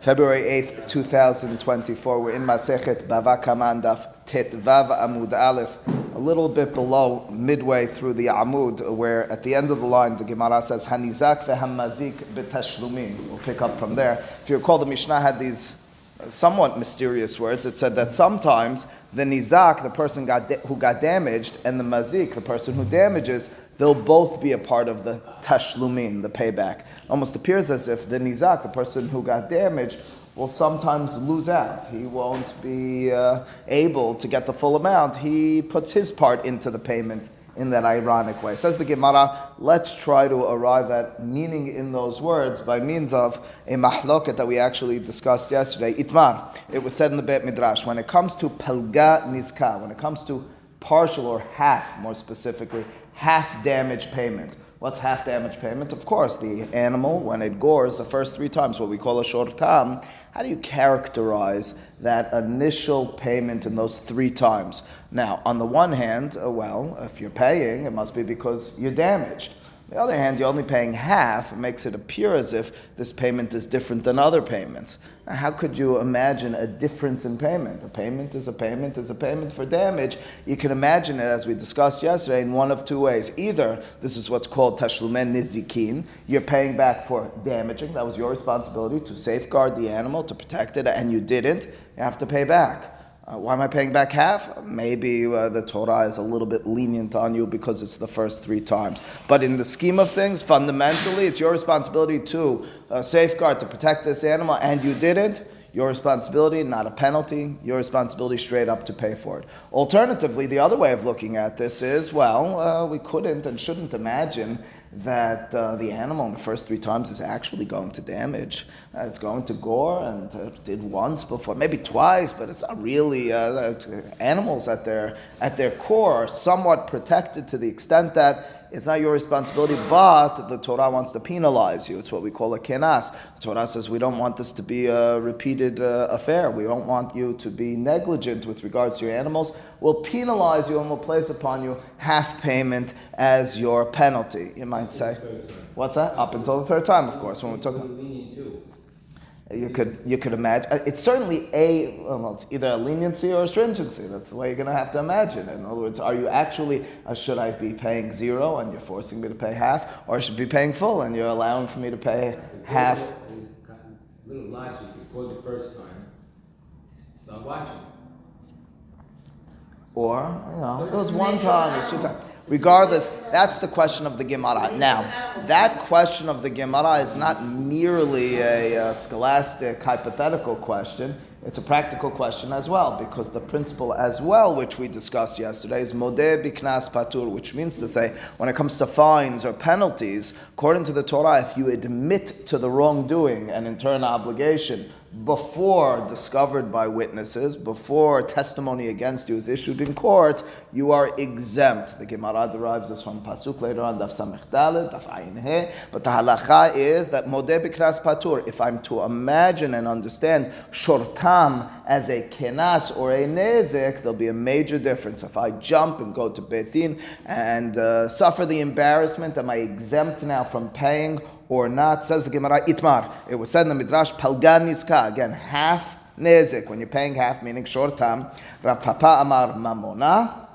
February 8th, 2024. We're in Masechet Bava Kama Daf Vav Amud Aleph, a little bit below, midway through the Amud, where at the end of the line the Gemara says Hanizak veHamazik betashlumin. We'll pick up from there. If you recall, the Mishnah had these somewhat mysterious words. It said that sometimes the nizak, the person got who got damaged, and the mazik, the person who damages, they'll both be a part of the tashlumin, the payback. Almost appears as if the nizak, the person who got damaged, will sometimes lose out. He won't be uh, able to get the full amount. He puts his part into the payment in that ironic way. Says the Gemara, let's try to arrive at meaning in those words by means of a mahloket that we actually discussed yesterday. Itmar, it was said in the Beit Midrash, when it comes to pelga nizka, when it comes to partial or half, more specifically, half damage payment. What's half damage payment? Of course, the animal, when it gores the first three times, what we call a shortam, how do you characterize that initial payment in those three times? Now, on the one hand, uh, well, if you're paying, it must be because you're damaged. On the other hand, you're only paying half. It makes it appear as if this payment is different than other payments. How could you imagine a difference in payment? A payment is a payment is a payment for damage. You can imagine it, as we discussed yesterday, in one of two ways. Either this is what's called tashlumen nizikin. You're paying back for damaging. That was your responsibility to safeguard the animal, to protect it, and you didn't. You have to pay back. Uh, why am I paying back half? Maybe uh, the Torah is a little bit lenient on you because it's the first three times. But in the scheme of things, fundamentally, it's your responsibility to uh, safeguard, to protect this animal, and you didn't. Your responsibility, not a penalty. Your responsibility straight up to pay for it. Alternatively, the other way of looking at this is well, uh, we couldn't and shouldn't imagine that uh, the animal in the first three times is actually going to damage. Uh, it's going to gore, and uh, did once before, maybe twice, but it's not really. Uh, animals at their at their core are somewhat protected to the extent that it's not your responsibility, but the Torah wants to penalize you. It's what we call a kenas. The Torah says we don't want this to be a repeated uh, affair. We don't want you to be negligent with regards to your animals. We'll penalize you and we'll place upon you half payment as your penalty. You might say, what's that? Up until the third time, of course, when we're talking. You could you could imagine uh, it's certainly a well, it's either a leniency or a stringency. That's the way you're going to have to imagine it. In other words, are you actually uh, should I be paying zero and you're forcing me to pay half, or I should be paying full and you're allowing for me to pay half? A Little logic before the first time. Stop watching. Or you know, it was one time or two times. Regardless, that's the question of the Gemara. Now, that question of the Gemara is not merely a, a, scholastic hypothetical question. It's a practical question as well, because the principle as well, which we discussed yesterday, is modeh biknas patur, which means to say, when it comes to fines or penalties, according to the Torah, if you admit to the wrongdoing and in turn obligation, before discovered by witnesses, before testimony against you is issued in court, you are exempt. The Gemara derives this from Pasuk later on, Daf Samech Daf He. But the halacha is that Modeh Biknas Patur, if I'm to imagine and understand Shortam as a kenas or a nezek, there'll be a major difference. If I jump and go to Beit Din and uh, suffer the embarrassment, am I exempt now from paying or not. Says the Gemara Itmar. It was said in the Midrash Palga Nizka. Again, half nezik. When you're paying half, meaning short time. Rav Papa Amar Mamona.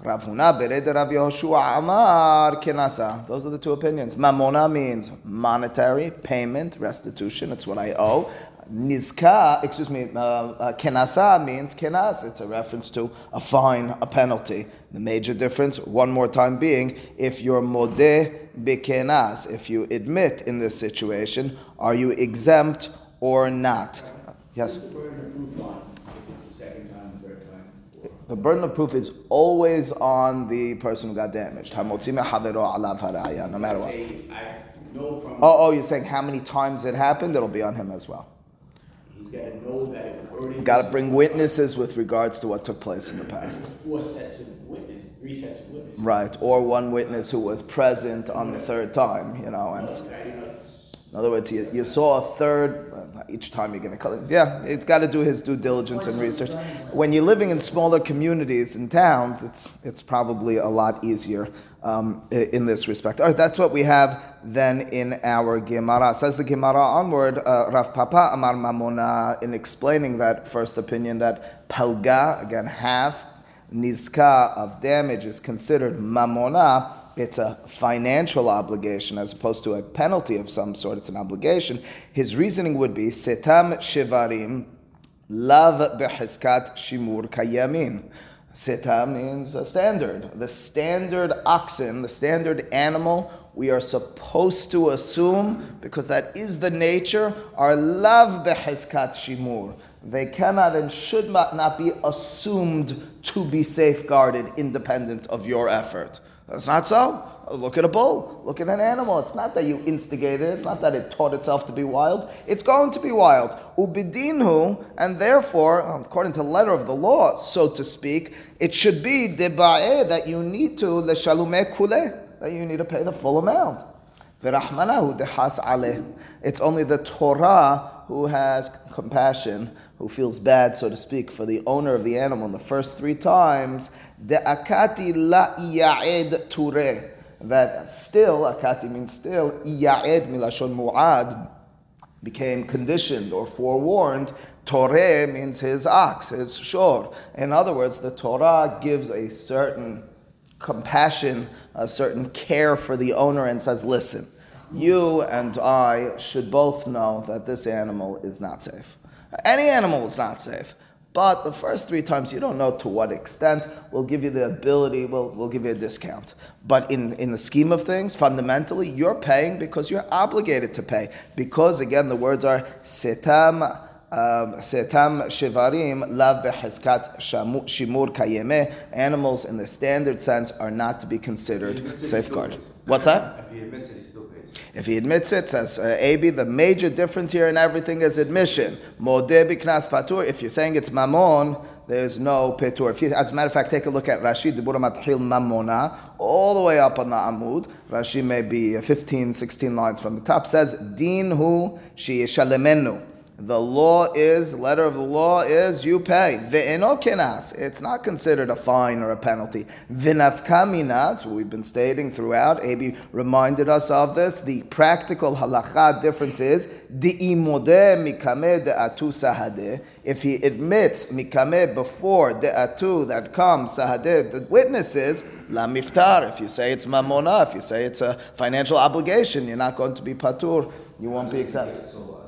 Rav Huna Bered Rav Yehoshua Amar Kenasa. Those are the two opinions. Mamona means monetary payment, restitution. It's what I owe. Nizka, excuse me, uh, uh, kenasa means kenas. It's a reference to a fine, a penalty. The major difference, one more time being, if you're modeh bikenas, if you admit in this situation, are you exempt or not? Yes? The burden of proof is always on the person who got damaged. No matter what. Oh, oh, you're saying how many times it happened? It'll be on him as well got to know that already. Got to bring witnesses with regards to what took place in the past. Four sets of witnesses, three sets of witnesses. Right, or one witness who was present on the third time, you know. And in other words, you, you saw a third. Each time you're going to it. Yeah, it's got to do his due diligence and research. When you're living in smaller communities and towns, it's, it's probably a lot easier um, in this respect. All right, that's what we have then in our Gemara. Says the Gemara onward, uh, Rav Papa Amar Mamona, in explaining that first opinion that Pelga, again, half, Nizka of damage is considered Mamona it's a financial obligation as opposed to a penalty of some sort, it's an obligation. His reasoning would be Setam Shivarim Lav Behezkat Shimur Kayamin. Seta means a standard. The standard oxen, the standard animal, we are supposed to assume, because that is the nature, are lav beheskat shimur. They cannot and should not be assumed to be safeguarded independent of your effort. That's not so. Look at a bull. Look at an animal. It's not that you instigated it. It's not that it taught itself to be wild. It's going to be wild. Ubidinhu, and therefore, according to the letter of the law, so to speak, it should be deba'eh that you need to leshalume kule, that you need to pay the full amount. V'rahmanahu. It's only the Torah who has compassion, who feels bad, so to speak, for the owner of the animal in the first three times the akati la iya'ed ture. That still, akati means still, iya'ed milashon mu'ad, became conditioned or forewarned. Toreh means his ox, his shor. In other words, the Torah gives a certain compassion, a certain care for the owner and says, listen, you and I should both know that this animal is not safe. Any animal is not safe. But the first three times, you don't know to what extent. We'll give you the ability, we'll, we'll give you a discount. But in, in the scheme of things, fundamentally, you're paying because you're obligated to pay. Because, again, the words are setam. Um, setam shivarim lav behezkat shimur kayeme. Animals in the standard sense are not to be considered safeguarded. What's that? If he admits it, says uh, Abi, the major difference here in everything is admission. Modeh biknas patur. If you're saying it's mamon, there's no petur. You, as a matter of fact, take a look at Rashi, Dibura Mathil Mamona, all the way up on the Amud. Rashi may be 15, 16 lines from the top, says, Din hu shi shalemenu. The law is, letter of the law is, you pay. Ve'enokenas. It's not considered a fine or a penalty. V'nafkamina, that's what we've been stating throughout. Abi reminded us of this. The practical halacha difference is, di'imodeh mikame de'atu sahadeh. If he admits mikame before de'atu that comes sahadeh, the witnesses, la miftar. If you say it's mamona, if you say it's a financial obligation, you're not going to be patur. You won't be accepted. Uh,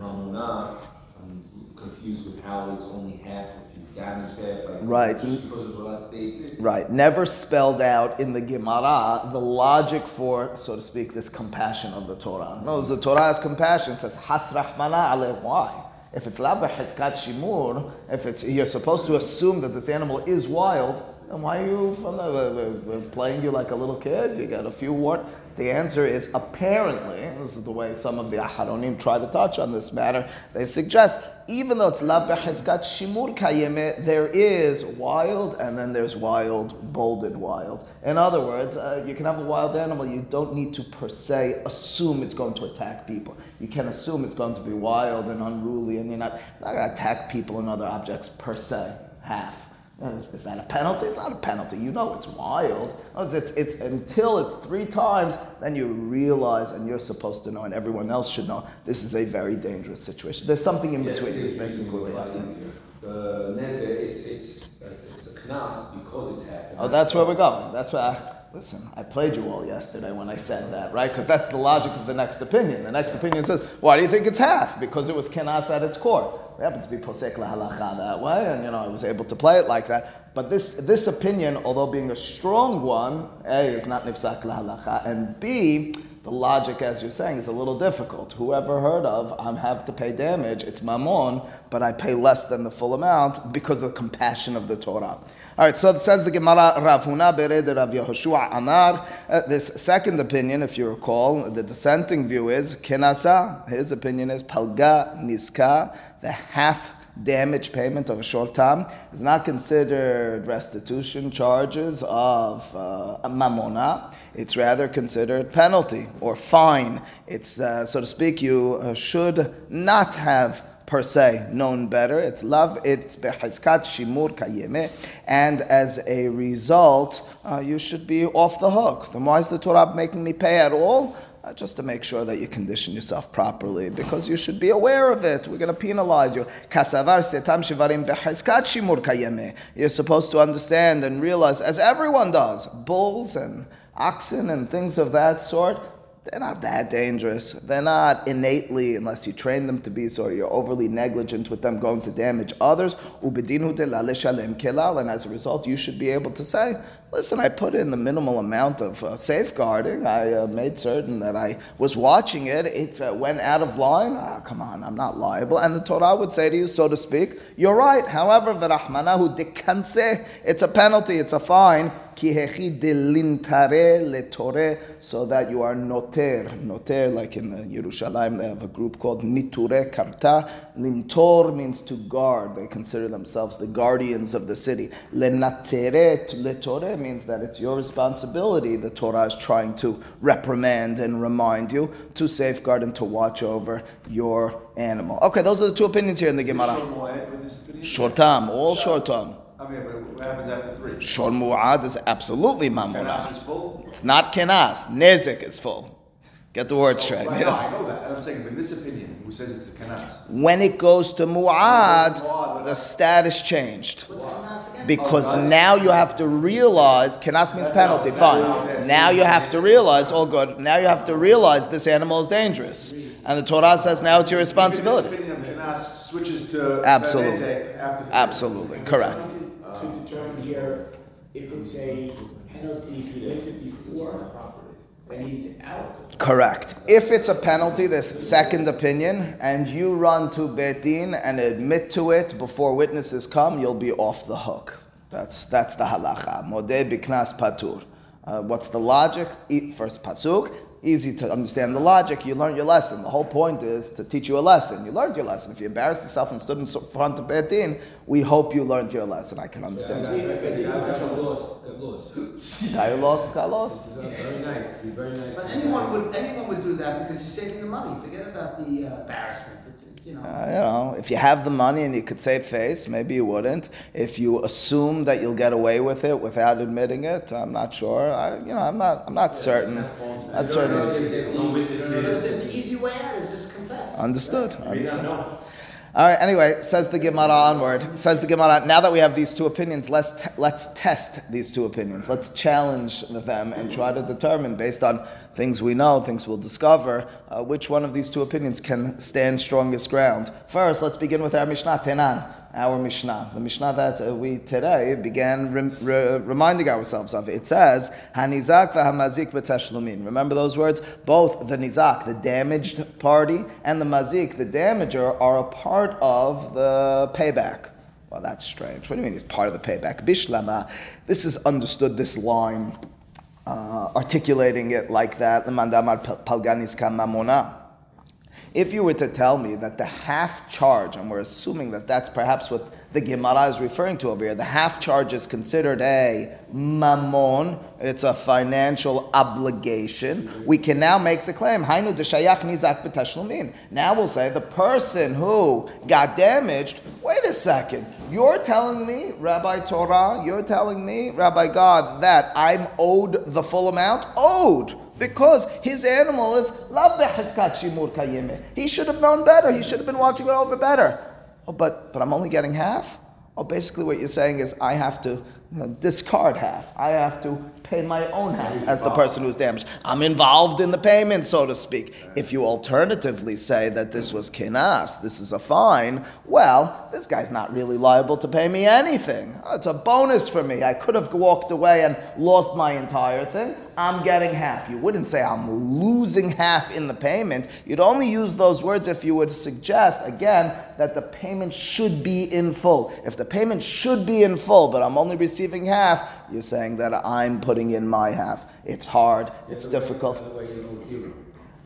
Uh, Mamuna, I'm confused with how it's only half if you damage half. Like, Right. Just because of what states it. Right. Never spelled out in the Gemara the logic for, so to speak, this compassion of the Torah. No, the Torah has compassion. It says, Hasrahmana aleh. Why? If it's lava hezkat shimur, if it's you're supposed to assume that this animal is wild, then why are you from the, uh, uh, playing you like a little kid? You got a few words. The answer is apparently, this is the way some of the Aharonim try to touch on this matter, they suggest even though it's lav behezkat shimur kayeme, there is wild and then there's wild, bolded wild. In other words, uh, you can have a wild animal, you don't need to per se assume it's going to attack people. You can assume it's going to be wild and unruly and you're not, not going to attack people and other objects per se, half. Is that a penalty? It's not a penalty. You know it's wild. It's, it's, until it's three times, then you realize, and you're supposed to know, and everyone else should know, this is a very dangerous situation. There's something in Yes, between. it This is basically a what lot we have to- easier. The it's, it's, uh, it's a knas because it's half. Oh, that's where we're going. That's where I, listen, I played you all yesterday when I said that, right? Because that's the logic of the next opinion. The next opinion says, why do you think it's half? Because it was kenas at its core. We happen to be posek lahalacha that way, and you know, I was able to play it like that. But this, this opinion, although being a strong one, A, is not nifsak lahalacha, and B, the logic, as you're saying, is a little difficult. Whoever heard of, I'm have to pay damage, it's mammon, but I pay less than the full amount because of the compassion of the Torah. All right, so it says the Gemara, Rav bered Rav Yehoshua Amar. Uh, this second opinion, if you recall, the dissenting view is Kenasa. His opinion is Palga Nizka, the half damage payment of a short time is not considered restitution charges of uh, mamona. It's rather considered penalty or fine. It's, uh, so to speak, you uh, should not have per se known better. It's love, it's behizkat shimur kayeme, and as a result, uh, you should be off the hook. Then why is the Torah making me pay at all? Uh, just to make sure that you condition yourself properly, because you should be aware of it. We're going to penalize you. Kasavar setam. You're supposed to understand and realize, as everyone does, bulls and oxen and things of that sort, they're not that dangerous. They're not innately, unless you train them to be so, you're overly negligent with them going to damage others. And as a result, you should be able to say, listen, I put in the minimal amount of uh, safeguarding. I uh, made certain that I was watching it. It uh, went out of line. Oh, come on, I'm not liable. And the Torah would say to you, so to speak, you're right. However, it's a penalty, it's a fine so that you are noter. Noter, like in Jerusalem, they have a group called Neturei Karta. Lintor means to guard. They consider themselves the guardians of the city. Lenatere, letore means that it's your responsibility. The Torah is trying to reprimand and remind you to safeguard and to watch over your animal. Okay, those are the two opinions here in the Gemara. Short time, all short time. I mean, what happens after three? Shor Mu'ad is absolutely mamona. Kenas is full? It's not kenas. Nezik is full. Get the word straight. Oh, right, no, I know that. And I'm saying, but in this opinion, who says it's the kenas? When it goes to Mu'ad, the status changed. Because oh, now you have to realize, kenas means penalty, fine. Now you have to realize, oh good, now you have to realize this animal is dangerous. And the Torah says now it's your responsibility. opinion of kenas switches to Absolutely. Nezek after three. Absolutely, correct. Here if it's a penalty, if he makes it before, then he's out. Correct. If it's a penalty, this second opinion, and you run to Beit Din and admit to it before witnesses come, you'll be off the hook. That's, that's the halacha. Modeh biknas patur. Uh, what's the logic? First pasuk. Easy to understand the logic. You learned your lesson. The whole point is to teach you a lesson. You learned your lesson. If you embarrassed yourself and stood in front of Beit Din, we hope you learned your lesson. I can understand that. Got lost, got lost. Guy who lost, got lost. Very nice, very nice. But anyone would, anyone would do that because he's saving the money. Forget about the uh, embarrassment. It's, it's, you know. Uh, you know, if you have the money and you could save face, maybe you wouldn't. If you assume that you'll get away with it without admitting it, I'm not sure. I, you know, I'm not. I'm not certain. Not certain. No There's an easy way out, is just confess. Understood. Understood. All right. Anyway, says the Gemara onward. Says the Gemara. Now that we have these two opinions, let's t- let's test these two opinions. Let's challenge them and try to determine, based on things we know, things we'll discover, uh, which one of these two opinions can stand strongest ground. First, let's begin with our Mishnah Tenan. Our Mishnah, the Mishnah that uh, we today began rem- re- reminding ourselves of. It says, "Hanizak v'hamazik b'tashlumin." Remember those words? Both the nizak, the damaged party, and the mazik, the damager, are a part of the payback. Well, that's strange. What do you mean it's part of the payback? Bishlama. This is understood, this line, uh, articulating it like that. Lemandamar palganis mamona. If you were to tell me that the half charge, and we're assuming that that's perhaps what the Gemara is referring to over here, the half charge is considered a mammon, it's a financial obligation, we can now make the claim. Now we'll say the person who got damaged, wait a second, you're telling me, Rabbi Torah, you're telling me, Rabbi God, that I'm owed the full amount? Owed! Because his animal is behezkat shimur kayime. He should have known better. He should have been watching it over better. Oh, but but I'm only getting half. Oh, basically what you're saying is I have to discard half. I have to pay my own half as the person who's damaged. I'm involved in the payment, so to speak. If you alternatively say that this was kenas, this is a fine, well, this guy's not really liable to pay me anything. It's a bonus for me. I could have walked away and lost my entire thing. I'm getting half. You wouldn't say I'm losing half in the payment. You'd only use those words if you would suggest, again, that the payment should be in full. If the payment should be in full, but I'm only receiving half, you're saying that I'm putting in my half. It's hard, it's difficult. The way, you know zero.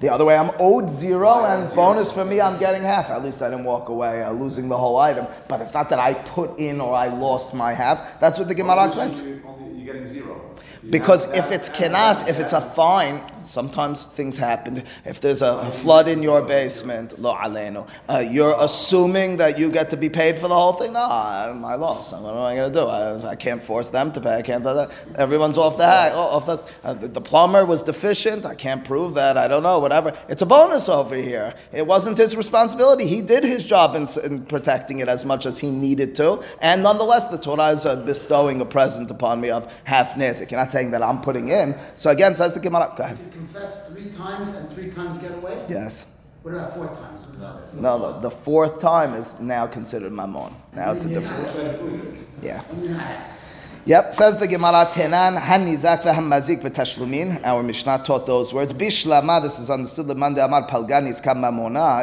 The other way, I'm owed zero, and bonus for me, I'm getting half. At least I didn't walk away uh, losing the whole item. But it's not that I put in or I lost my half. That's what the Gemara claims. You're getting zero. Because if it's kenas, if it's a fine, sometimes things happen. If there's a, flood in your basement, lo aleno, uh, you're assuming that you get to be paid for the whole thing. No, I, lost. What am I going to do? I, I can't force them to pay. I can't. that. Everyone's off the hack. Oh, off the, uh, the the plumber was deficient. I can't prove that. I don't know. Whatever. It's a bonus over here. It wasn't his responsibility. He did his job in, in protecting it as much as he needed to, and nonetheless, the Torah is uh, bestowing a present upon me of half nezik. You're not saying that I'm putting in. So again, says the Gemara. Go ahead. Confess three times and three times get away? Yes. What about four times? About it? No, the, the fourth time is now considered mammon. Now it's a different. Yeah. Yep, says the Gemara, Tenan, Hanizak v'hamazik v'tashlumin. Our Mishnah taught those words. Bishlama, this is understood, Lemande Amar Palganis kam.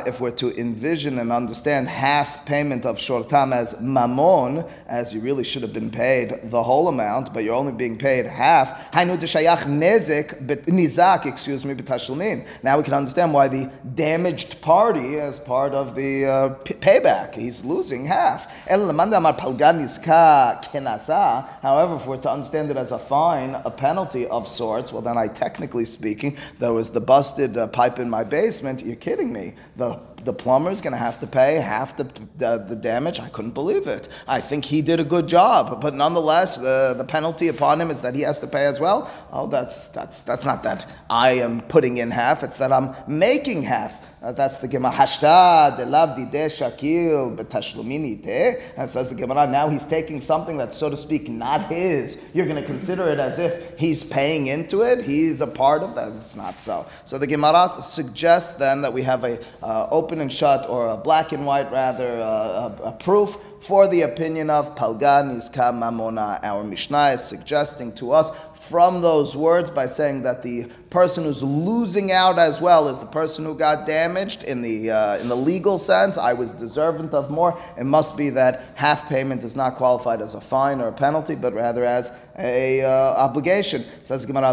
If we're to envision and understand half payment of shortam as mammon, as you really should have been paid the whole amount, but you're only being paid half. Hainu d'shayach nezik, nizak, excuse me, b'tashlumin. Now we can understand why the damaged party as part of the uh, payback. He's losing half. El Amar Palganis ka kenasa. However, if we're to understand it as a fine, a penalty of sorts, well, then I technically speaking, there was the busted uh, pipe in my basement. You're kidding me. The the plumber's going to have to pay half the, the the damage. I couldn't believe it. I think he did a good job, but nonetheless, the the penalty upon him is that he has to pay as well. Oh, that's that's that's not that I am putting in half. It's that I'm making half. Uh, that's the Gemara. Hashta de lavdi de shakil betashlumin. And says the Gemara. Now he's taking something that's, so to speak, not his. You're going to consider it as if he's paying into it. He's a part of that. It's not so. So the Gemara suggests then that we have a uh, open and shut, or a black and white rather, uh, a, a proof for the opinion of Palga Nizka Mamona. Our Mishnah is suggesting to us from those words by saying that the person who's losing out as well is the person who got damaged in the uh, in the legal sense. I was deserving of more. It must be that half payment is not qualified as a fine or a penalty, but rather as a uh, obligation. Says Gemara,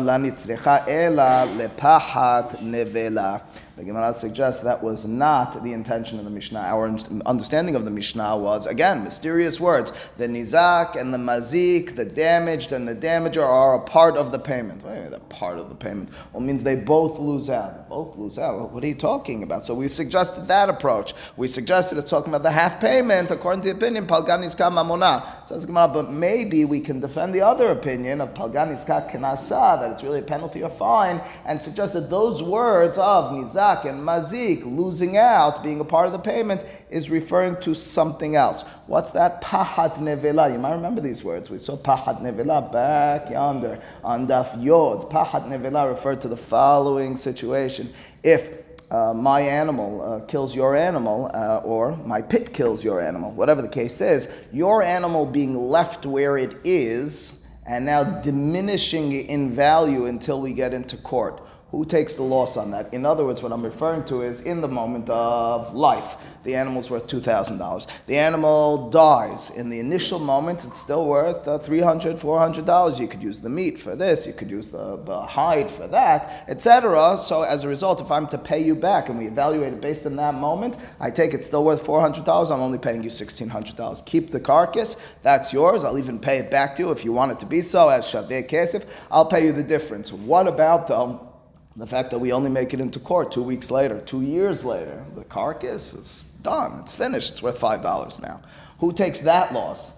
The Gemara suggests that was not the intention of the Mishnah. Our understanding of the Mishnah was, again, mysterious words. The nizak and the mazik, the damaged and the damager, are a part of the payment. Mean they're part of the payment? Well, means they both lose out. Both lose out. What are you talking about? So we suggested that approach. We suggested it's talking about the half payment, according to the opinion, palganis ka mamona. Says Gemara, but maybe we can defend the other opinion of palganis ka kenasa, that it's really a penalty or fine, and suggest that those words of nizak and mazik, losing out, being a part of the payment, is referring to something else. What's that? Pahat nevela. You might remember these words. We saw pahat nevela back yonder on daf yod. Pahat nevela referred to the following situation. If uh, my animal uh, kills your animal, uh, or my pit kills your animal, whatever the case is, your animal being left where it is and now diminishing in value until we get into court. Who takes the loss on that? In other words, what I'm referring to is in the moment of life, the animal's worth $2,000. The animal dies. In the initial moment, it's still worth uh, $300, $400. You could use the meat for this, you could use the, the hide for that, etc. So as a result, if I'm to pay you back and we evaluate it based on that moment, I take it still worth $400, I'm only paying you $1,600. Keep the carcass, that's yours. I'll even pay it back to you if you want it to be so, as Shaveh Kesef. I'll pay you the difference. What about though? The fact that we only make it into court two weeks later, two years later, the carcass is done. It's finished. It's worth five dollars now. Who takes that loss?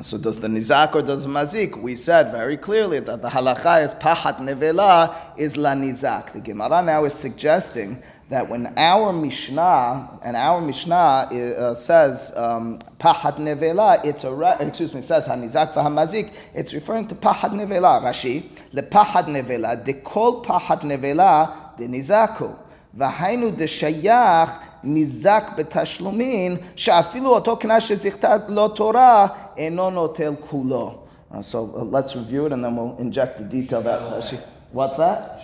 So does the nizak or does the mazik? We said very clearly that the halacha is pahat nevela is la nizak. The Gemara now is suggesting that when our Mishnah and our Mishnah uh, says um, pahat nevela, it's a re- excuse me says hanizak v'hamazik. It's referring to pahat nevela. Rashi le pahat nevela de kol pahat nevela de nizaku v'hainu de shayach. ניזק בתשלומין, שאפילו אותו קנס שזכתה לו תורה, אינו נוטל כולו. Uh, so uh, let's review it and then we'll inject the detail that. Uh, she, what's that?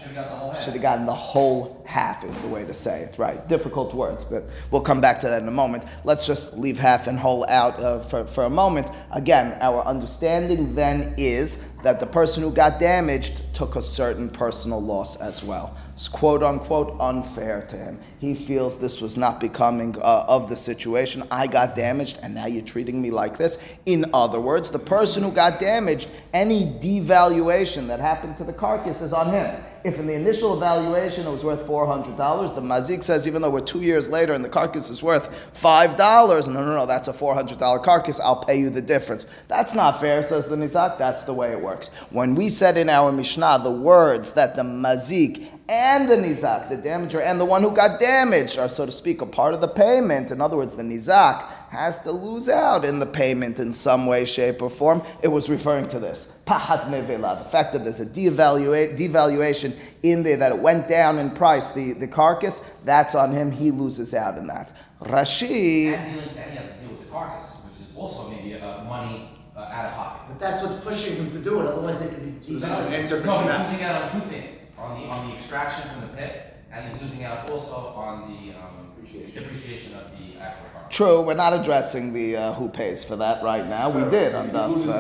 Should have gotten the whole half is the way to say it, right? Difficult words, but we'll come back to that in a moment. Let's just leave half and whole out uh, for, for a moment. Again, our understanding then is that the person who got damaged took a certain personal loss as well. It's quote unquote unfair to him. He feels this was not becoming uh, of the situation. I got damaged and now you're treating me like this. In other words, the person who got damaged, any devaluation that happened to the carcass is on him. If in the initial evaluation it was worth $400, the mazik says even though we're two years later and the carcass is worth $5, no, no, no, that's a $400 carcass, I'll pay you the difference. That's not fair, says the nizak, that's the way it works. When we said in our Mishnah the words that the mazik and the nizak, the damager and the one who got damaged, are so to speak a part of the payment. In other words, the nizak has to lose out in the payment in some way, shape, or form. It was referring to this pahat nevela, the fact that there's a devaluate, devaluation in there that it went down in price, the, the carcass. That's on him. He loses out in that. Rashi. And dealing, and he has to deal with the carcass, which is also maybe uh, money uh, out of pocket. But that's what's pushing him to do it, otherwise they could. So this an answer for No, he's Knas. losing out on two things, on the, on the extraction from the pit, and he's losing out also on the, um, depreciation of the actual carcass. True, we're not addressing the uh, who pays for that right now. We did on Daf. Uh,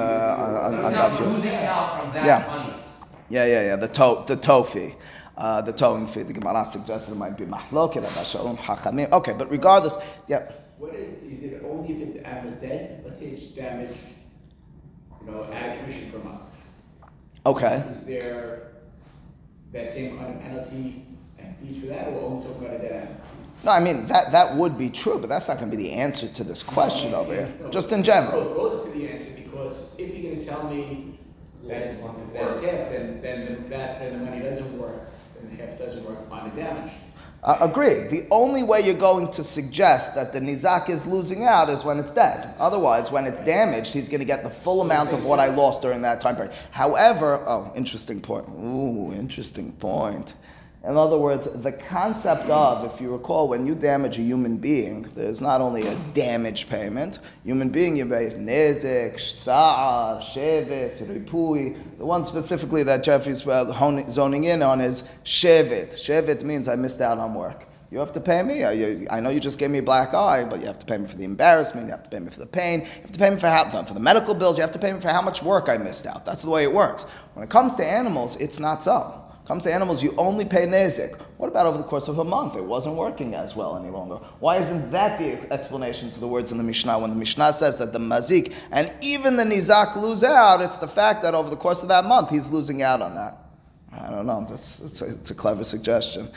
on, on, on He's Daf now Yud. losing out from Yeah. that. Yeah, yeah, yeah. The to the toe fee. Uh, the towing fee. The Gemara suggested it might be mahloket, abasharon, hachamim. Okay, but regardless, yeah. What is, is it only if the animal's dead? Let's say it's damaged, you know, out of commission for a month. Okay. Is there that same kind of penalty and fees for that, or we'll only talking about a dead animal? No, I mean that that would be true, but that's not going to be the answer to this question over here. Just in general. Well, it goes to the answer, because if you're gonna tell me that it's, that it's half, then, then the- that, then the money doesn't work, then the half doesn't work on the damage. Uh, agreed. The only way you're going to suggest that the nizak is losing out is when it's dead. Otherwise, when it's damaged, he's going to get the full amount of what I lost during that time period. However, oh, interesting point. Ooh, interesting point. In other words, the concept of, if you recall, when you damage a human being, there's not only a damage payment. Human being, you pay nezik, sa'ar, shevet, ripui. The one specifically that Jeffrey's zoning in on is shevet. Shevet means I missed out on work. You have to pay me. I know you just gave me a black eye, but you have to pay me for the embarrassment. You have to pay me for the pain. You have to pay me for how, for the medical bills. You have to pay me for how much work I missed out. That's the way it works. When it comes to animals, it's not so. Comes to animals, you only pay nezik. What about over the course of a month? It wasn't working as well any longer. Why isn't that the explanation to the words in the Mishnah? When the Mishnah says that the mazik and even the nizak lose out, it's the fact that over the course of that month, he's losing out on that. I don't know. That's, it's, a, it's a clever suggestion.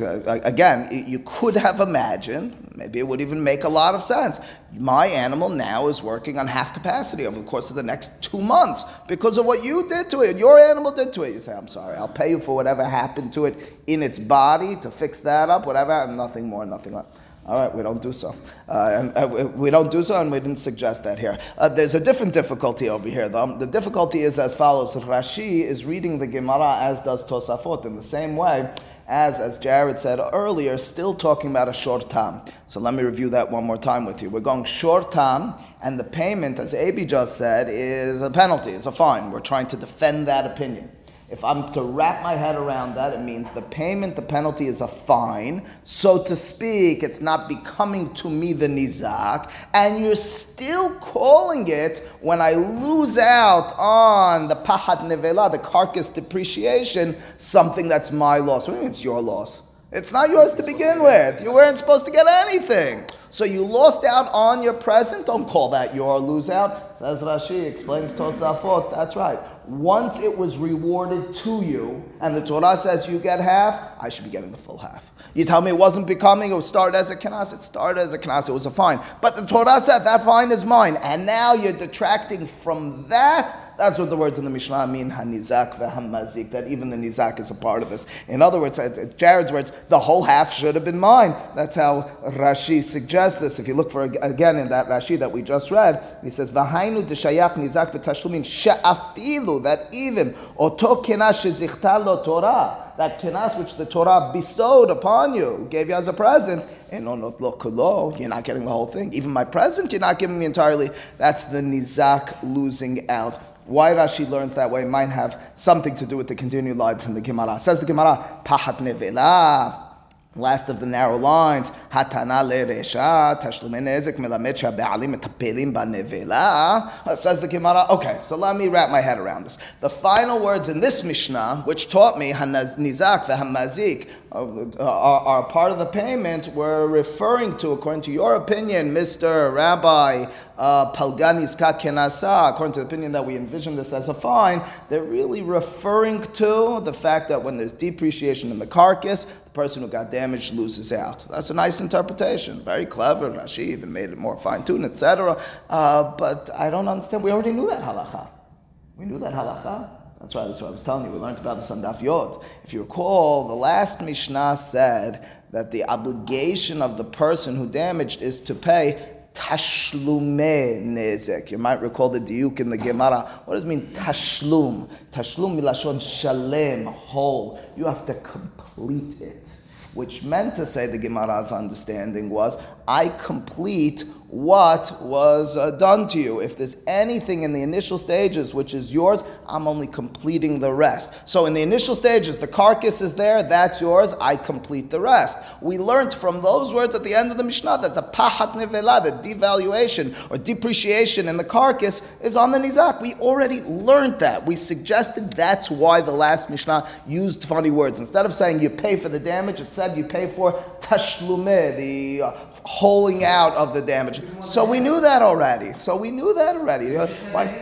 A, again, you could have imagined, maybe it would even make a lot of sense. My animal now is working on half capacity over the course of the next two months because of what you did to it, your animal did to it. You say, I'm sorry, I'll pay you for whatever happened to it in its body to fix that up, whatever, and nothing more, nothing less. All right, we don't do so. Uh, and uh, we- don't do so, and we didn't suggest that here. Uh, there's a different difficulty over here, though. The difficulty is as follows Rashi is reading the Gemara, as does Tosafot, in the same way as, as Jared said earlier, still talking about a short time. So let me review that one more time with you. We're going short time, and the payment, as Abi just said, is a penalty, is a fine. We're trying to defend that opinion. If I'm to wrap my head around that, it means the payment, the penalty is a fine. So to speak, it's not becoming to me the nizak, and you're still calling it when I lose out on the pahat nevela, the carcass depreciation, something that's my loss. What do you mean it's your loss? It's not yours to begin with. You weren't supposed to get anything. So you lost out on your present. Don't call that your lose out. Says Rashi, explains Tosafot. That's right. Once it was rewarded to you, and the Torah says you get half, I should be getting the full half. You tell me it wasn't becoming, it was started as a kanas, it started as a kanas, it was a fine. But the Torah said that fine is mine, and now you're detracting from that. That's what the words in the Mishnah mean, hanizak v'hamazik, that even the nizak is a part of this. In other words, uh, Jared's words, the whole half should have been mine. That's how Rashi suggests this. If you look for again in that Rashi that we just read, he says, "V'hainu d'shayach nizak b'tashlumin she'afilu," that even oto kenash lo Torah, that kenas which the Torah bestowed upon you, gave you as a present, and enonot lo kulo, you're not getting the whole thing. Even my present, you're not giving me entirely. That's the nizak losing out why Rashi learns that way might have something to do with the continued lines in the Gemara. Says the Gemara, Pahat Nevela. Last of the narrow lines, Hatana leresha tashlumin nezek melamet Etapelim metapelim banevela. Says the Gemara. Okay, so let me wrap my head around this. The final words in this Mishnah, which taught me Hanaznizak the Hamazik, uh, uh, are part of the payment, we're referring to, according to your opinion, Mister Rabbi uh, Palgani's Kenasa, according to the opinion that we envision this as a fine, they're really referring to the fact that when there's depreciation in the carcass, the person who got damaged loses out. That's a nice interpretation, very clever. Rashi even made it more fine tuned, etc. Uh, but I don't understand. We already knew that halacha. We knew that halacha. That's right, that's what I was telling you. We learned about this on Daf Yod. If you recall, the last Mishnah said that the obligation of the person who damaged is to pay tashlume nezek. You might recall the diuk in the Gemara. What does it mean tashlum? Tashlum milashon shalem, whole. You have to complete it. Which meant to say the Gemara's understanding was, I complete what was uh, done to you. If there's anything in the initial stages which is yours, I'm only completing the rest. So in the initial stages, the carcass is there, that's yours, I complete the rest. We learned from those words at the end of the Mishnah that the pahat nevela, the devaluation or depreciation in the carcass, is on the nizak. We already learned that. We suggested that's why the last Mishnah used funny words. Instead of saying you pay for the damage, it said you pay for tashlume, the uh, holing out of the damage. So we knew that already. So we knew that already. You Why- an.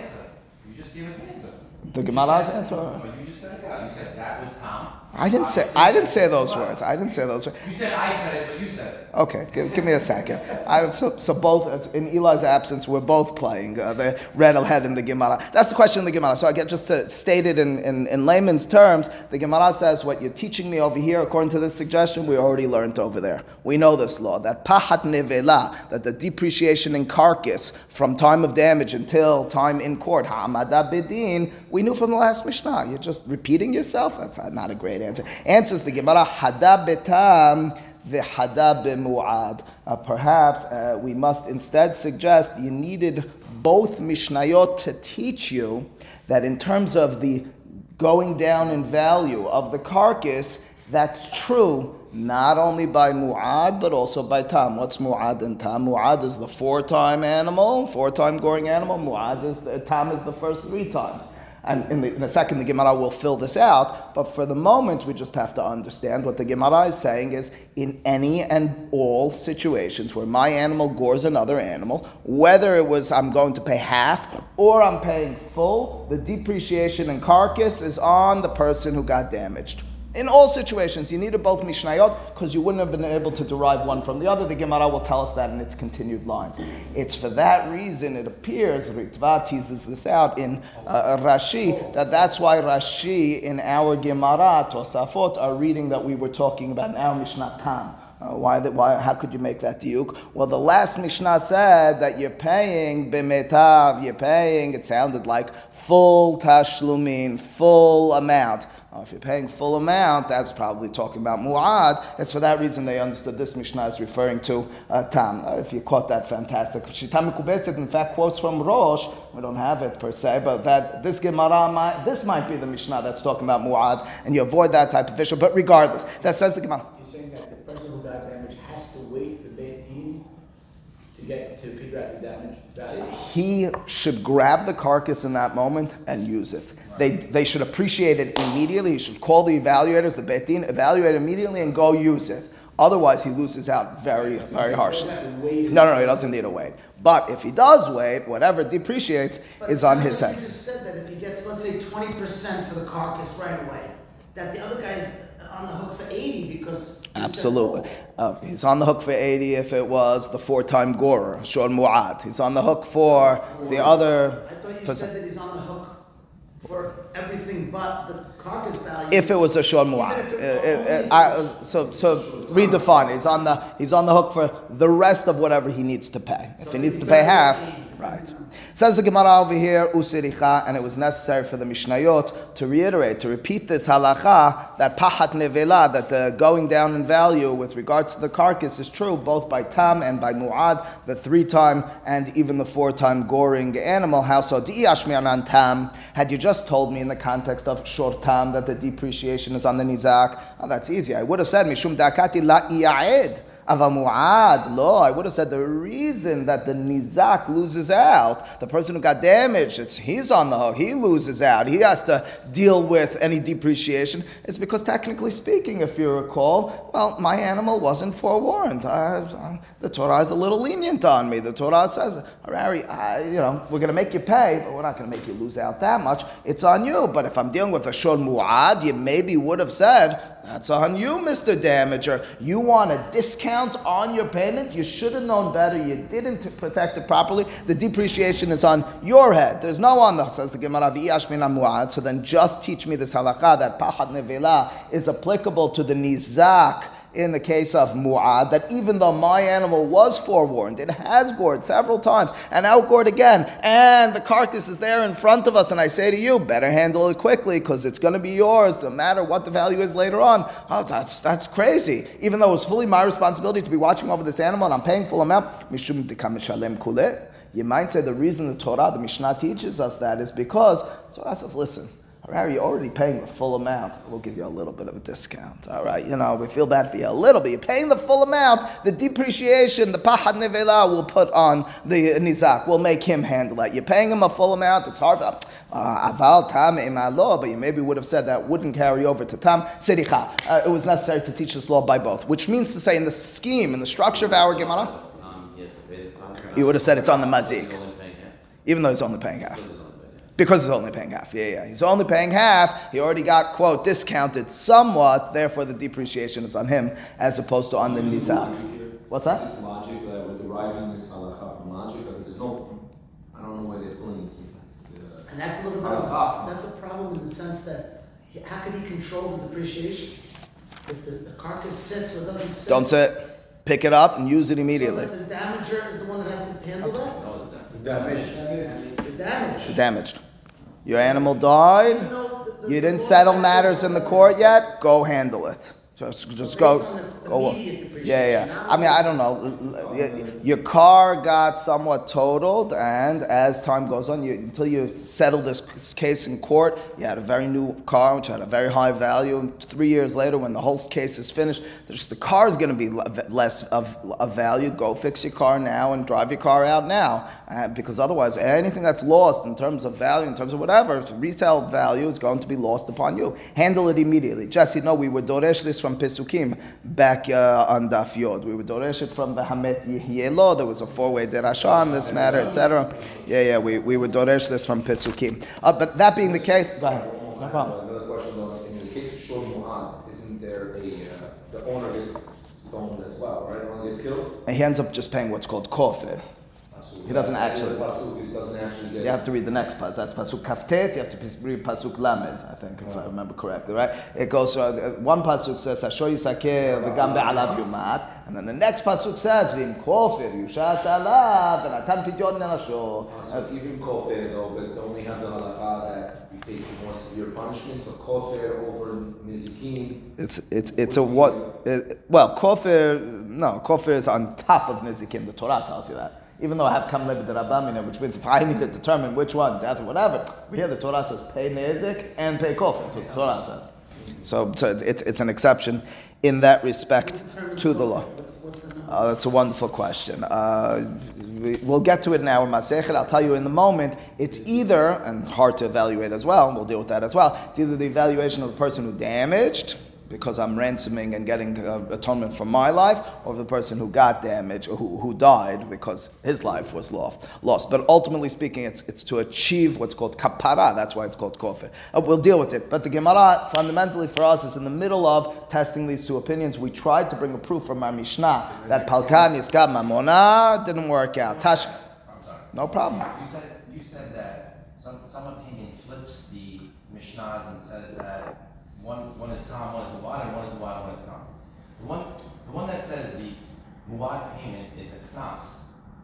You just gave us an answer. The Gemara's answer? No, you just said. Yeah, you said that was Tom. I didn't say I didn't say those words. I didn't say those words. You said I said it, but you said it. Okay, give, give me a second. I, so, so both in Eli's absence, we're both playing uh, the red head in the Gemara. That's the question in the Gemara. So I get just to state it in, in, in layman's terms. The Gemara says what you're teaching me over here, according to this suggestion, we already learned over there. We know this law that pahat nevela, that the depreciation in carcass from time of damage until time in court, ha'amada bedin, we knew from the last Mishnah. You're just repeating yourself. That's not a great answer. Answers the Gemara hada betam v'hada b'mu'ad. Uh, perhaps uh, we must instead suggest you needed both Mishnayot to teach you that in terms of the going down in value of the carcass, that's true not only by mu'ad but also by tam. What's mu'ad and tam? Mu'ad is the four-time animal, four-time goring animal. Mu'ad is the, tam is the first three times. And in, the, in second, the Gemara will fill this out. But for the moment, we just have to understand what the Gemara is saying is in any and all situations where my animal gores another animal, whether it was I'm going to pay half or I'm paying full, the depreciation in carcass is on the person who got damaged. In all situations, you needed both Mishnayot because you wouldn't have been able to derive one from the other. The Gemara will tell us that in its continued lines. It's for that reason it appears, Ritva teases this out in uh, Rashi, that that's why Rashi in our Gemara, Tosafot, are reading that we were talking about in our Mishnah Tam. Uh, why, the, why? How could you make that diuk? Well, the last Mishnah said that you're paying b'metav. You're paying. It sounded like full tashlumin, full amount. If you're paying full amount, that's probably talking about mu'ad. It's for that reason they understood this Mishnah is referring to uh, tam. Uh, if you caught that, fantastic. Shita Mekubetzet, in fact, quotes from Rosh. We don't have it per se, but that this Gemara, might, this might be the Mishnah that's talking about mu'ad, and you avoid that type of issue. But regardless, that says the Gemara. You're saying person who got damaged has to wait for Beit Din to get, to figure out the damage value? he should grab the carcass in that moment and use it. They, they should appreciate it immediately. He should call the evaluators, the Beit Din, evaluate immediately and go use it. Otherwise, he loses out very, very harshly. He doesn't have to wait No, no, no, he doesn't need to wait. But if he does wait, whatever depreciates But is on his head. You just said that if he gets, let's say, twenty percent for the carcass right away, that the other guy's on the hook for eighty because. Absolutely. Uh, he's on the hook for 80 if it was the four time gorer, Shor Mu'ad. He's on the hook for the other. I thought you said that he's on the hook for everything but the carcass value. if it was a Even mu'ad. Uh, uh, uh, so, so redefine it. He's on the he's on the hook for the rest of whatever he needs to pay. If So he needs to pay half, 80. Right. Says the Gemara over here, Usiricha, and it was necessary for the Mishnayot to reiterate, to repeat this halacha, that pahat nevela, that the going down in value with regards to the carcass is true both by tam and by mu'ad, the three time and even the four time goring animal. How so? Di'ashmi'anan tam. Had you just told me in the context of short tam that the depreciation is on the nizak, oh, that's easy. I would have said, Mishum dakati la iya'ed. Aval mu'ad, lo, I would have said the reason that the nizak loses out, the person who got damaged, it's he's on the hook, he loses out, he has to deal with any depreciation, It's because technically speaking, if you recall, well, my animal wasn't forewarned. I, I, the Torah is a little lenient on me. The Torah says, Harari, I, you know, we're going to make you pay, but we're not going to make you lose out that much. It's on you. But if I'm dealing with a shor mu'ad, you maybe would have said, that's on you, Mr. Damager. You want a discount on your payment? You should have known better. You didn't protect it properly. The depreciation is on your head. There's no one that says the Gemara. So then just teach me this halakha that pachat nevela is applicable to the nizak in the case of Mu'ad that even though my animal was forewarned, it has gored several times and outgored again, and the carcass is there in front of us, and I say to you, better handle it quickly because it's going to be yours no matter what the value is later on. Oh, that's, that's crazy. Even though it was fully my responsibility to be watching over this animal and I'm paying full amount, you might say the reason the Torah, the Mishnah teaches us that is because Torah says, listen, Harry, you're already paying the full amount. We'll give you a little bit of a discount. All right, you know, we feel bad for you a little bit. You're paying the full amount. The depreciation, the pahad nevela, will put on the nizak. We'll make him handle that. You're paying him a full amount. It's hard. Uh, aval tam imalo, but you maybe would have said that wouldn't carry over to tam sericha. Uh, it was necessary to teach this law by both, which means to say, in the scheme, in the structure of our Gemara, you would have said it's on the mazik, even though he's only paying half. Because he's only paying half. Yeah, yeah. He's only paying half. He already got, quote, discounted somewhat. Therefore, the depreciation is on him as opposed to on the nizak. What's that? Is this logic that we're deriving this halacha from logic? There's no, I don't know where they're pulling this. uh, And that's a little bit, of- that's a problem in the sense that, how could he control the depreciation? If the, the carcass sits or doesn't sit. Don't sit. Pick it up and use it immediately. that the damager is the one that has to handle that? Damage. The damage. Damaged. Your animal died. You didn't settle matters in the court yet. Go handle it. Just, just So go. go. immediate Yeah, yeah. I mean, I don't know. Your car got somewhat totaled, and as time goes on, you, until you settle this case in court, you had a very new car, which had a very high value. And three years later, when the whole case is finished, the car is going to be less of, of value. Go fix your car now and drive your car out now, uh, because otherwise, anything that's lost in terms of value, in terms of whatever, retail value is going to be lost upon you. Handle it immediately. Jesse, no, we were doresh this from Pesukim back uh, on Daf Yod. We were doresh it from the Hamet Yehielo. There was a four-way derasha on this matter, etc. Yeah, yeah, we, we were doresh this from Pesukim. Uh, but that being the case, go ahead. No problem. Another question though, in the case of Shor Mu'ad, isn't there a, uh, the owner is stoned as well, right? When he gets killed? And he ends up just paying what's called kofir. He doesn't actually- Pasuk, doesn't actually get. You have to read the next part. That's pasuk kaftet. You have to read pasuk lamed. I think, if I remember correctly, right? It goes. Uh, one pasuk says "Hasho yisaker v'gam be'alav yumat," and then the next pasuk says "V'im kofir yushat alav v'natan pidyon nerasho." Uh, So even kofir though, but don't we have the halacha that we take the more severe punishment, so kofir over nizikin? It's it's it's a what? Well, kofir. No, kofir is on top of nizikin. The Torah tells you that. Even though I have come lebed rabamina, which means if I need to determine which one, death or whatever, we hear the Torah says pay nezek and pay kofir. That's what the Torah says. So, so it's, it's, an exception in that respect to the law. The? Uh, that's a wonderful question. Uh, we, we'll get to it now in our Masechet. I'll tell you in the moment. It's either, and hard to evaluate as well, we'll deal with that as well, it's either the evaluation of the person who damaged, because I'm ransoming and getting uh, atonement for my life, or the person who got damaged or who, who died because his life was lost. lost. But ultimately speaking, it's, it's to achieve what's called kapara. That's why it's called kofir. Uh, we'll deal with it. But the Gemara, fundamentally for us, is in the middle of testing these two opinions. We tried to bring a proof from our Mishnah that Palga Nizka Mamona didn't work out. Tash, no problem. You said, you said that some, some opinion flips the Mishnahs and says that one, one is Tom, one is Muad, and one is Muad, one is Tom. The one, the one that says the Muad payment is a knas.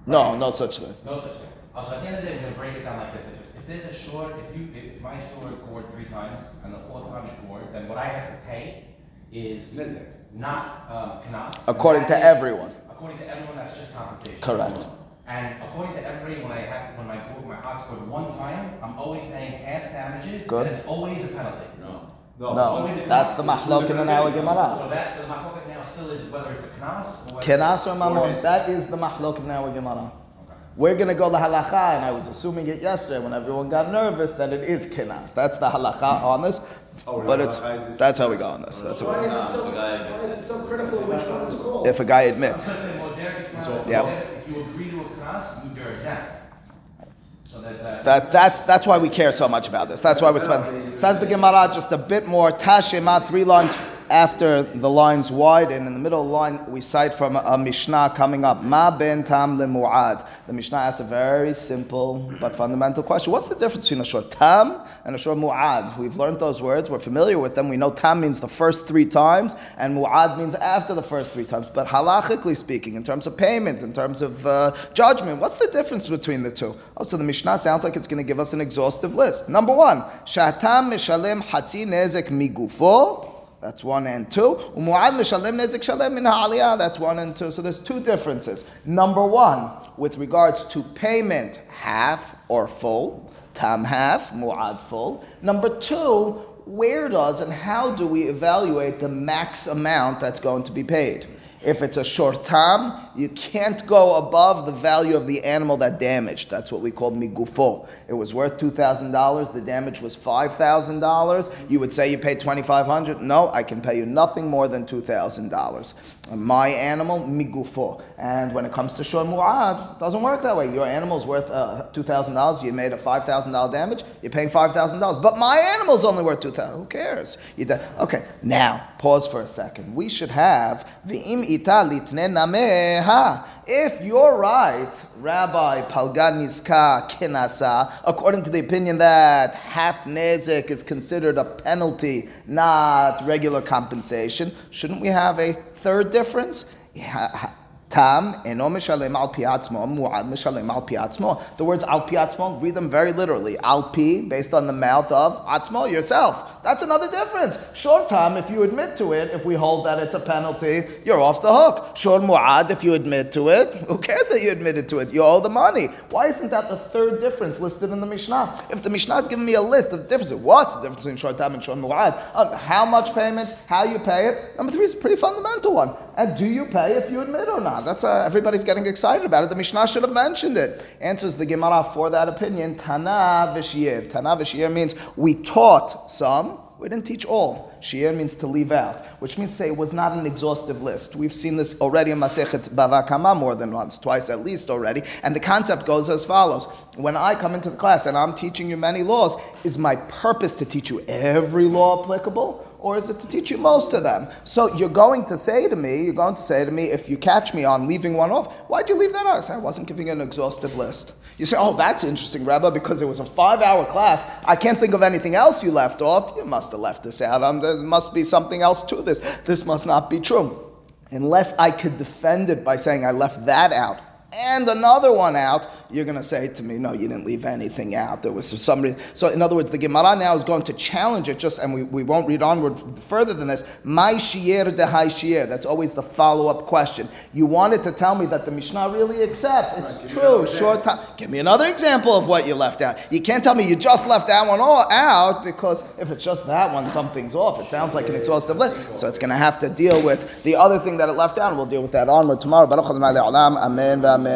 No, no such thing. No such thing. Oh, so at the end of the day, we're gonna break it down like this. If, if there's a short, if you, if my short poured three times and the fourth time you poured, then what I have to pay is Nezek. not, um, knas. According to That is- everyone. According to everyone, that's just compensation. Correct. And according to everybody, when I have, when my, my hot scored one time, I'm always paying half damages. Good. And it's always a penalty. No. No, that's the mahloket in our Gemara. So that, so the mahloket now still is whether it's a knas or whether. Kenas or mamon, that is the mahloket in our Gemara. We're going to go the halacha, and I was assuming it yesterday when everyone got nervous that it is kenas. That's the halacha on this, Oh, but it's is- that's how we go on this. That's Why what, is it so, why is it so critical which one is called? if a guy admits. I'm just saying, well, there, knas, Yeah. there, if you agree to a knas, you're exempt. That. That, that's, that's why we care so much about this. That's why we spend. Says the Gemara just a bit more. Tashema, three lines after the lines wide, and in the middle line we cite from a, Mishnah coming up. Ma ben tam le mu'ad. The Mishnah asks a very simple but fundamental question. What's the difference between a shor tam and a shor muad? We've learned those words. We're familiar with them. We know tam means the first three times, and muad means after the first three times. But halachically speaking, in terms of payment, in terms of uh, judgment, what's the difference between the two? Oh, so the Mishnah sounds like it's going to give us an exhaustive list. Number one, shatam mishalem hati nezek migufo. That's one and two. That's one and two. So there's two differences. Number one, with regards to payment, half or full. Tam half, muad full. Number two, where does and how do we evaluate the max amount that's going to be paid? If it's a shor tam, you can't go above the value of the animal that damaged. That's what we call migufo. It was worth two thousand dollars. The damage was five thousand dollars. You would say you paid 2,500. No, I can pay you nothing more than two thousand dollars. My animal migufo. And when it comes to shor muad, it doesn't work that way. Your animal's worth uh, two thousand dollars. You made a five thousand dollar damage. You're paying five thousand dollars. But my animal's only worth $2,000. Who cares? You de- okay. Now pause for a second. We should have the im ita litne nameha. If you're right, Rabbi Palgan Kinasa, according to the opinion that half nezek is considered a penalty, not regular compensation, shouldn't we have a third difference? Tam eno mishalem al piatzmo, muad mishalem al piatzmo. The words al piatzmo, read them very literally. Al pi, based on the mouth of atzmo, yourself. That's another difference. Shor tam, if you admit to it, if we hold that it's a penalty, you're off the hook. Shor muad, if you admit to it, who cares that you admitted to it? You owe the money. Why isn't that the third difference listed in the Mishnah? If the Mishnah is giving me a list of the differences, what's the difference between shor tam and shor muad? Uh, how much payment, how you pay it. Number three is a pretty fundamental one. And do you pay if you admit or not? That's uh, everybody's getting excited about it. The Mishnah should have mentioned it. Answers the Gemara for that opinion. Tana v'shir. Tana v'shir means we taught some. We didn't teach all. Shir means to leave out, which means say it was not an exhaustive list. We've seen this already in Masechet Bava Kama more than once, twice at least already. And the concept goes as follows: When I come into the class and I'm teaching you many laws, is my purpose to teach you every law applicable? Or is it to teach you most of them? So you're going to say to me, you're going to say to me, if you catch me on leaving one off, why'd you leave that out? I I wasn't giving an exhaustive list. You say, oh, that's interesting, Rabbi, because it was a five hour class. I can't think of anything else you left off. You must have left this out. Um, there must be something else to this. This must not be true. Unless I could defend it by saying I left that out and another one out, you're going to say to me, no, you didn't leave anything out. There was some reason. So, in other words, the Gemara now is going to challenge it just, and we, we won't read onward further than this. My shier de shier. That's always the follow up question. You wanted to tell me that the Mishnah really accepts. It's Right, true. Short time. Give me another example of what you left out. You can't tell me you just left that one all out because if it's just that one, something's off. It sounds like an exhaustive list. So, it's going to have to deal with the other thing that it left out, and we'll deal with that onward tomorrow. Baruch Adonai le'olam. Amen. Amen.